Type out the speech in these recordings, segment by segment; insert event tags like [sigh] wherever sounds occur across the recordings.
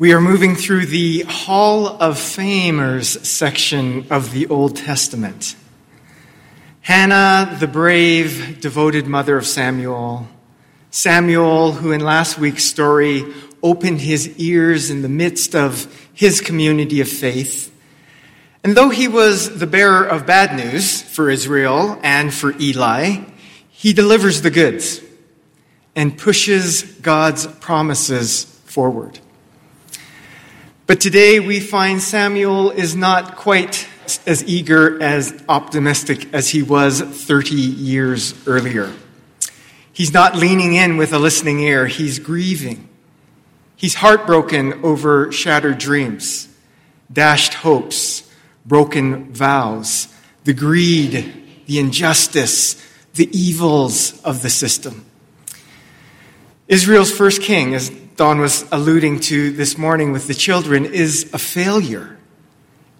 We are moving through the Hall of Famers section of the Old Testament. Hannah, the brave, devoted mother of Samuel. Samuel, who in last week's story opened his ears in the midst of his community of faith. And though he was the bearer of bad news for Israel and for Eli, he delivers the goods and pushes God's promises forward. But today we find Samuel is not quite as eager, as optimistic as he was 30 years earlier. He's not leaning in with a listening ear, he's grieving. He's heartbroken over shattered dreams, dashed hopes, broken vows, the greed, the injustice, the evils of the system. Israel's first king, as Don was alluding to this morning with the children, is a failure.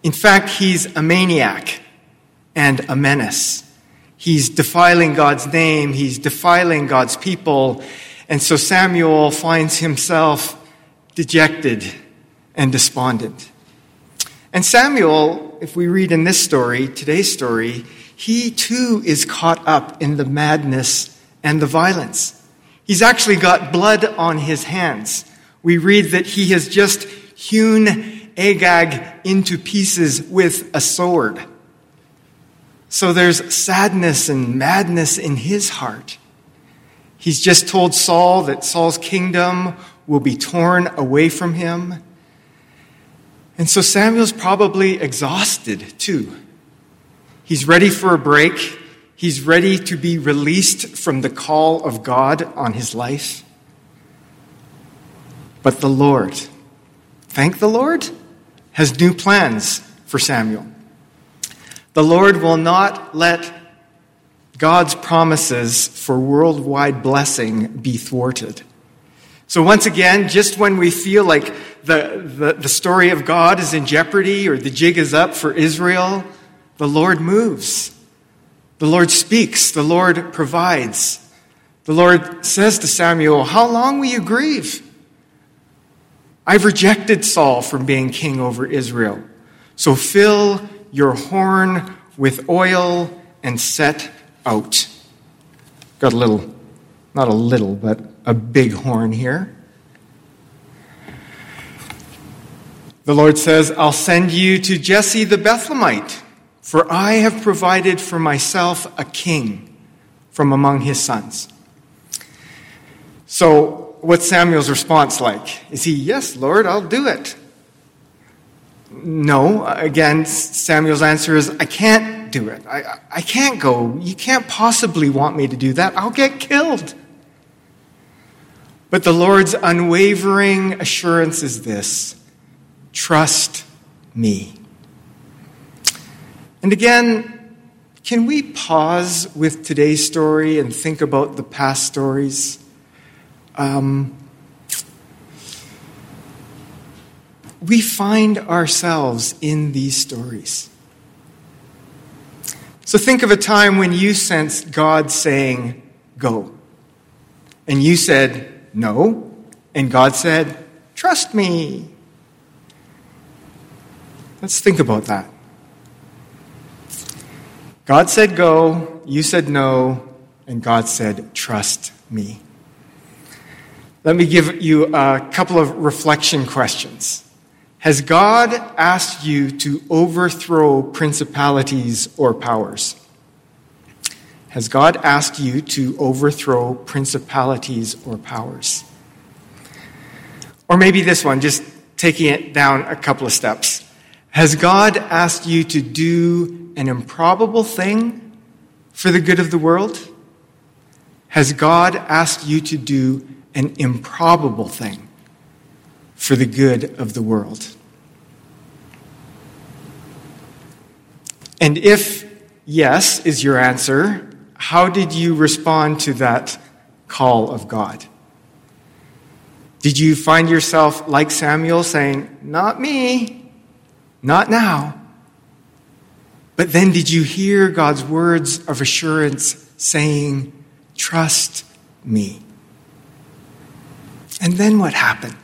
In fact, he's a maniac and a menace. He's defiling God's name, he's defiling God's people, and so Samuel finds himself dejected and despondent. And Samuel, if we read in this story, today's story, he too is caught up in the madness and the violence. He's actually got blood on his hands. We read that he has just hewn Agag into pieces with a sword. So there's sadness and madness in his heart. He's just told Saul that Saul's kingdom will be torn away from him. And so Samuel's probably exhausted too. He's ready for a break. He's ready to be released from the call of God on his life. But the Lord, thank the Lord, has new plans for Samuel. The Lord will not let God's promises for worldwide blessing be thwarted. So, once again, just when we feel like the, the, the, story of God is in jeopardy or the jig is up for Israel, the Lord moves. The Lord speaks, the Lord provides. The Lord says to Samuel, How long will you grieve? I've rejected Saul from being king over Israel. So fill your horn with oil and set out. Got a little, not a little, but a big horn here. The Lord says, I'll send you to Jesse the Bethlehemite for I have provided for myself a king from among his sons. So, what's Samuel's response like? Is he, Yes, Lord, I'll do it? No. Again, Samuel's answer is, I can't do it. I, I can't go. You can't possibly want me to do that. I'll get killed. But the Lord's unwavering assurance is this trust me. And again, can we pause with today's story and think about the past stories? Um, we find ourselves in these stories. So think of a time when you sensed God saying, Go. And you said, No. And God said, Trust me. Let's think about that. God said go, you said no, and God said trust me. Let me give you a couple of reflection questions. Has God asked you to overthrow principalities or powers? Has God asked you to overthrow principalities or powers? Or maybe this one, just taking it down a couple of steps. Has God asked you to do an improbable thing for the good of the world? Has God asked you to do an improbable thing for the good of the world? And if yes is your answer, how did you respond to that call of God? Did you find yourself like Samuel saying, Not me, not now. But then did you hear God's words of assurance saying, Trust me? And then what happened?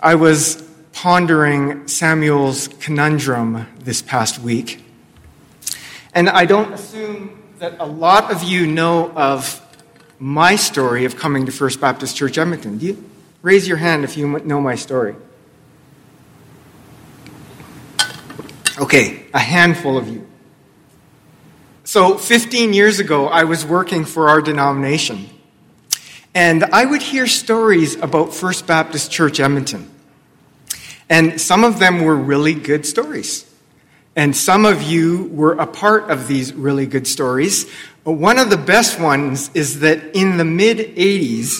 I was pondering Samuel's conundrum this past week. And I don't assume that a lot of you know of my story of coming to First Baptist Church Edmonton. Do you raise your hand if you know my story? Okay, a handful of you. So, 15 years ago, I was working for our denomination. And I would hear stories about First Baptist Church Edmonton. And some of them were really good stories. And some of you were a part of these really good stories. But one of the best ones is that in the mid 80s,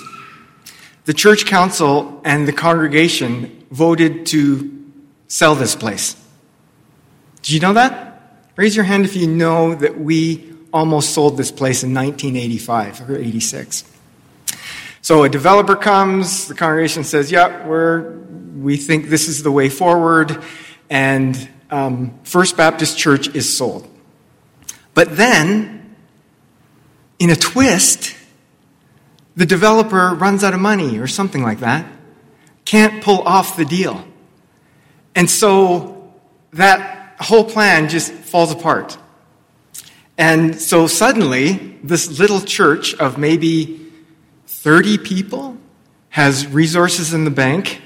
the church council and the congregation voted to sell this place. Do you know that? Raise your hand if you know that we almost sold this place in 1985 or 86. So a developer comes, the congregation says, "Yeah, we're we think this is the way forward," and um, First Baptist Church is sold. But then, in a twist, the developer runs out of money or something like that, can't pull off the deal, and so that whole plan just falls apart. And so suddenly, this little church of maybe 30 people, has resources in the bank,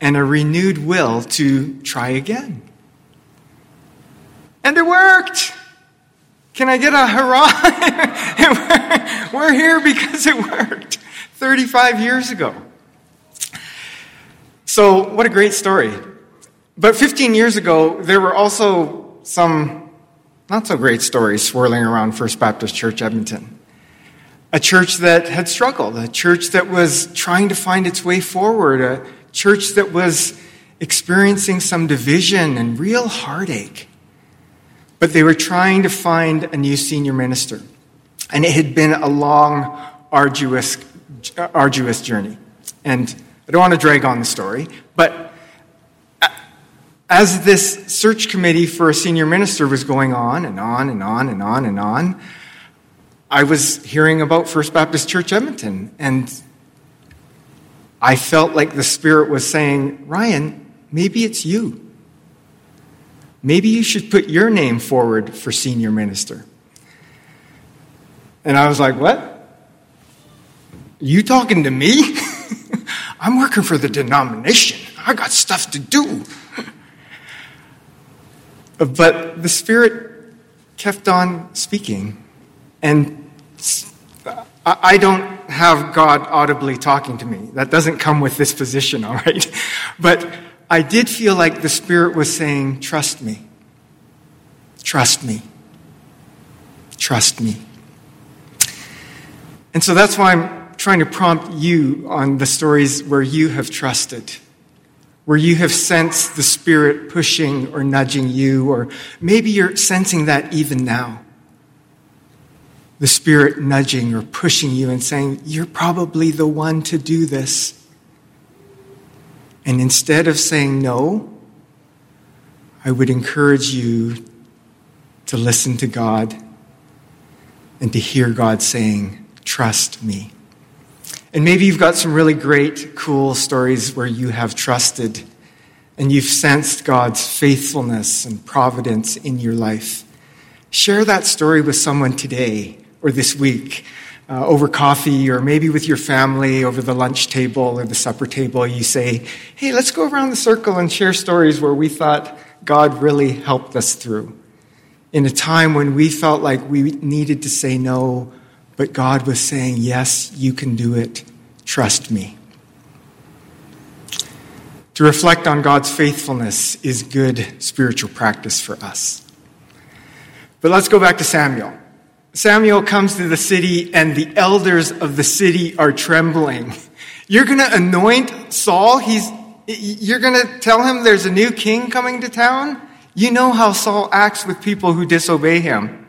and a renewed will to try again. And it worked! Can I get a hurrah? [laughs] We're here because it worked 35 years ago. So, what a great story. But 15 years ago, there were also some not so great stories swirling around First Baptist Church Edmonton a church that had struggled, a church that was trying to find its way forward, a church that was experiencing some division and real heartache. But they were trying to find a new senior minister. And it had been a long, arduous, arduous journey. And I don't want to drag on the story, but uh, as this search committee for a senior minister was going on and on and on and on and on, I was hearing about First Baptist Church Edmonton, and I felt like the Spirit was saying, Ryan, maybe it's you. Maybe you should put your name forward for senior minister. And I was like, What? You talking to me? [laughs] I'm working for the denomination. I got stuff to do. but the Spirit kept on speaking. And I don't have God audibly talking to me. That doesn't come with this position, all right? [laughs] But I did feel like the Spirit was saying, Trust me. Trust me. Trust me. And so that's why I'm trying to prompt you on the stories where you have trusted, where you have sensed the Spirit pushing or nudging you, or maybe you're sensing that even now the Spirit nudging or pushing you and saying, You're probably the one to do this. And instead of saying no, I would encourage you to listen to God and to hear God saying, Trust me. And maybe you've got some really great, cool stories where you have trusted and you've sensed God's faithfulness and providence in your life. Share that story with someone today or this week uh, over coffee or maybe with your family over the lunch table or the supper table, you say, hey, let's go around the circle and share stories where we thought God really helped us through. In a time when we felt like we needed to say no, but God was saying, yes, you can do it. Trust me. To reflect on God's faithfulness is good spiritual practice for us. But let's go back to Samuel. Samuel comes to the city, and the elders of the city are trembling. You're going to anoint Saul? He's, you're going to tell him there's a new king coming to town? You know how Saul acts with people who disobey him.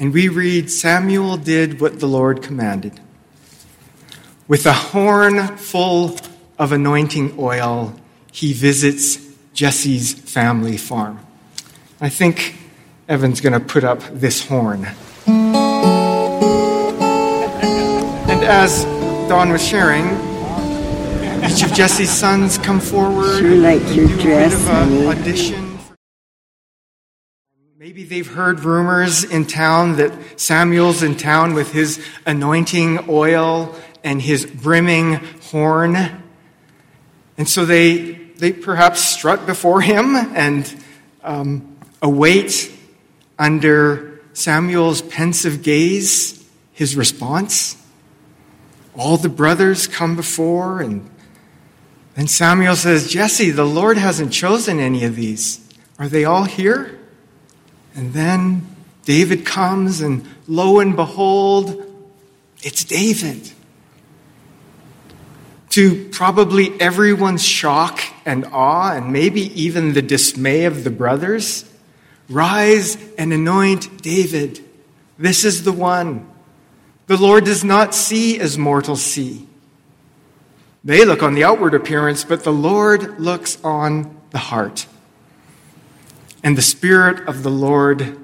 And we read Samuel did what the Lord commanded. With a horn full of anointing oil, he visits Jesse's family farm. I think Evan's going to put up this horn. And as Don was sharing, each of Jesse's sons come forward? Sure like your do a bit dress, of a honey. audition. Maybe they've heard rumors in town that Samuel's in town with his anointing oil and his brimming horn. And so they, they perhaps strut before him and um, await under Samuel's pensive gaze his response. All the brothers come before, and then Samuel says, Jesse, the Lord hasn't chosen any of these. Are they all here? And then David comes, and lo and behold, it's David. To probably everyone's shock and awe, and maybe even the dismay of the brothers, rise and anoint David. This is the one. The Lord does not see as mortals see. They look on the outward appearance, but the Lord looks on the heart. And the Spirit of the Lord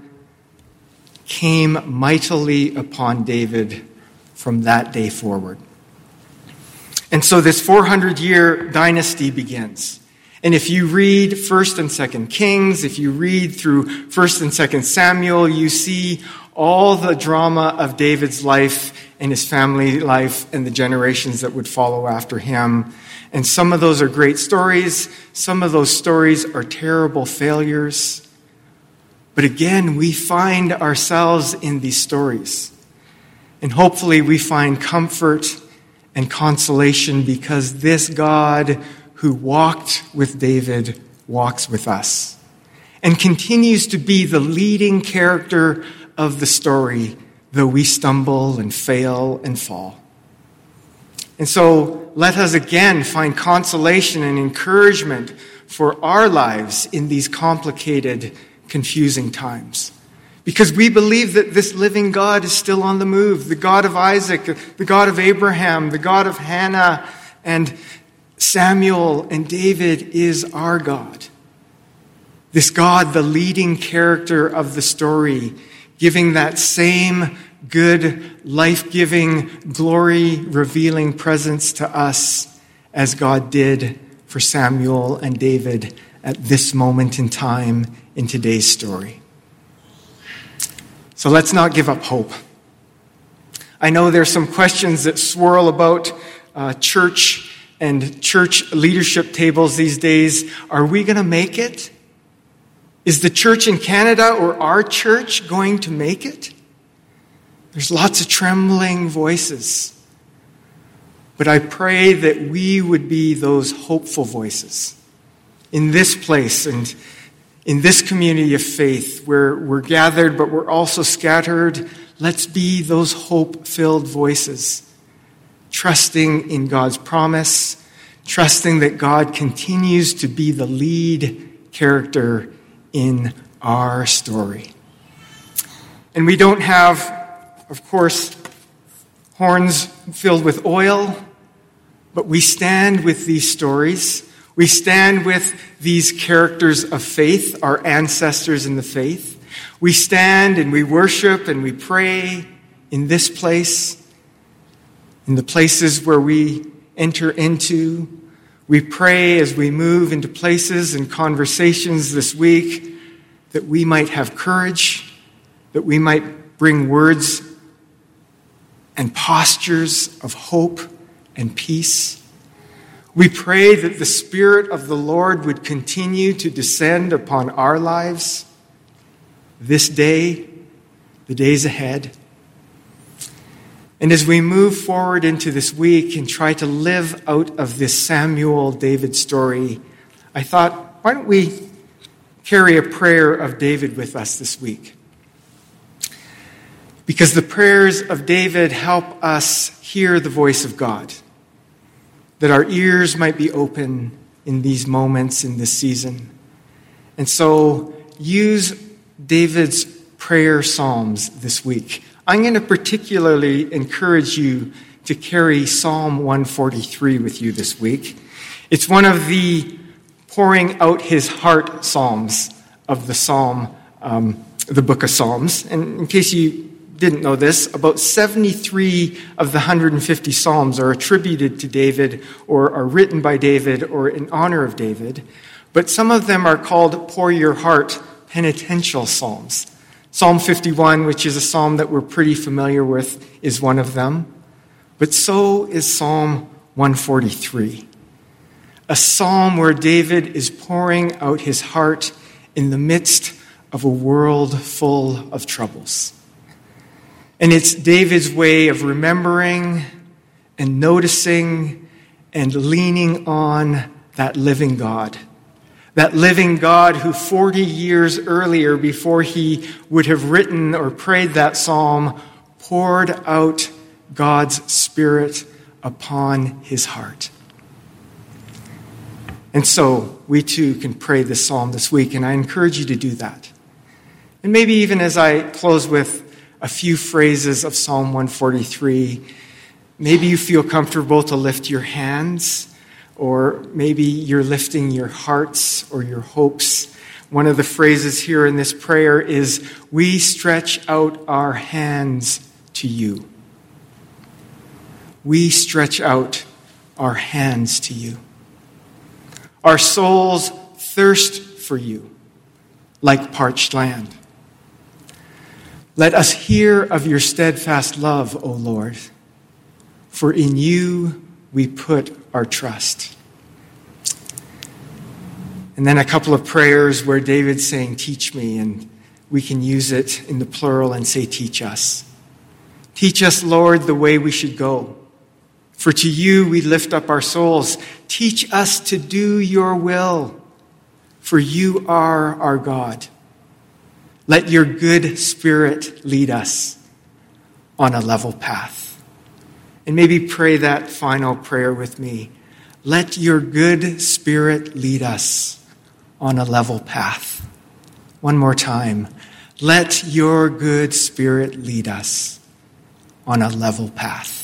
came mightily upon David from that day forward. And so this 400 year dynasty begins. And if you read 1st and 2nd Kings, if you read through 1st and 2nd Samuel, you see all the drama of David's life and his family life and the generations that would follow after him. And some of those are great stories, some of those stories are terrible failures. But again, we find ourselves in these stories. And hopefully, we find comfort and consolation because this God who walked with David walks with us and continues to be the leading character of the story, though we stumble and fail and fall. And so let us again find consolation and encouragement for our lives in these complicated, confusing times. Because we believe that this living God is still on the move. The God of Isaac, the God of Abraham, the God of Hannah, and Samuel and David is our God. This God, the leading character of the story, giving that same good, life giving, glory revealing presence to us as God did for Samuel and David at this moment in time in today's story. So let's not give up hope. I know there's some questions that swirl about uh, church and church leadership tables these days. Are we going to make it? Is the church in Canada or our church going to make it? There's lots of trembling voices. But I pray that we would be those hopeful voices in this place and in this community of faith where we're gathered but we're also scattered. Let's be those hope filled voices, trusting in God's promise, trusting that God continues to be the lead character in our story. And we don't have, of course, horns filled with oil, but we stand with these stories. We stand with these characters of faith, our ancestors in the faith. We stand and we worship and we pray in this place, in the places where we enter into. We pray as we move into places and conversations this week that we might have courage, that we might bring words and postures of hope and peace. We pray that the Spirit of the Lord would continue to descend upon our lives this day, the days ahead. And as we move forward into this week and try to live out of this Samuel David story, I thought, why don't we carry a prayer of David with us this week? Because the prayers of David help us hear the voice of God, that our ears might be open in these moments, in this season. And so use David's prayer psalms this week. I'm going to particularly encourage you to carry Psalm 143 with you this week. It's one of the pouring out his heart psalms of the psalm, um, the book of Psalms. And in case you didn't know this, about 73 of the 150 Psalms are attributed to David or are written by David or in honor of David. But some of them are called Pour Your Heart penitential Psalms. Psalm 51, which is a psalm that we're pretty familiar with, is one of them. But so is Psalm 143, a psalm where David is pouring out his heart in the midst of a world full of troubles. And it's David's way of remembering and noticing and leaning on that living God. That living God who 40 years earlier, before he would have written or prayed that psalm, poured out God's Spirit upon his heart. And so we too can pray this psalm this week, and I encourage you to do that. And maybe even as I close with a few phrases of Psalm 143, maybe you feel comfortable to lift your hands, or maybe you're lifting your hearts or your hopes. One of the phrases here in this prayer is, We stretch out our hands to you. We stretch out our hands to you. Our souls thirst for you like parched land. Let us hear of your steadfast love, O Lord, for in you we put our trust. And then a couple of prayers where David's saying, Teach me, and we can use it in the plural and say, Teach us. Teach us, Lord, the way we should go. For to you we lift up our souls. Teach us to do your will, for you are our God. Let your good spirit lead us on a level path. And maybe pray that final prayer with me. Let your good spirit lead us on a level path. One more time. Let your good spirit lead us on a level path.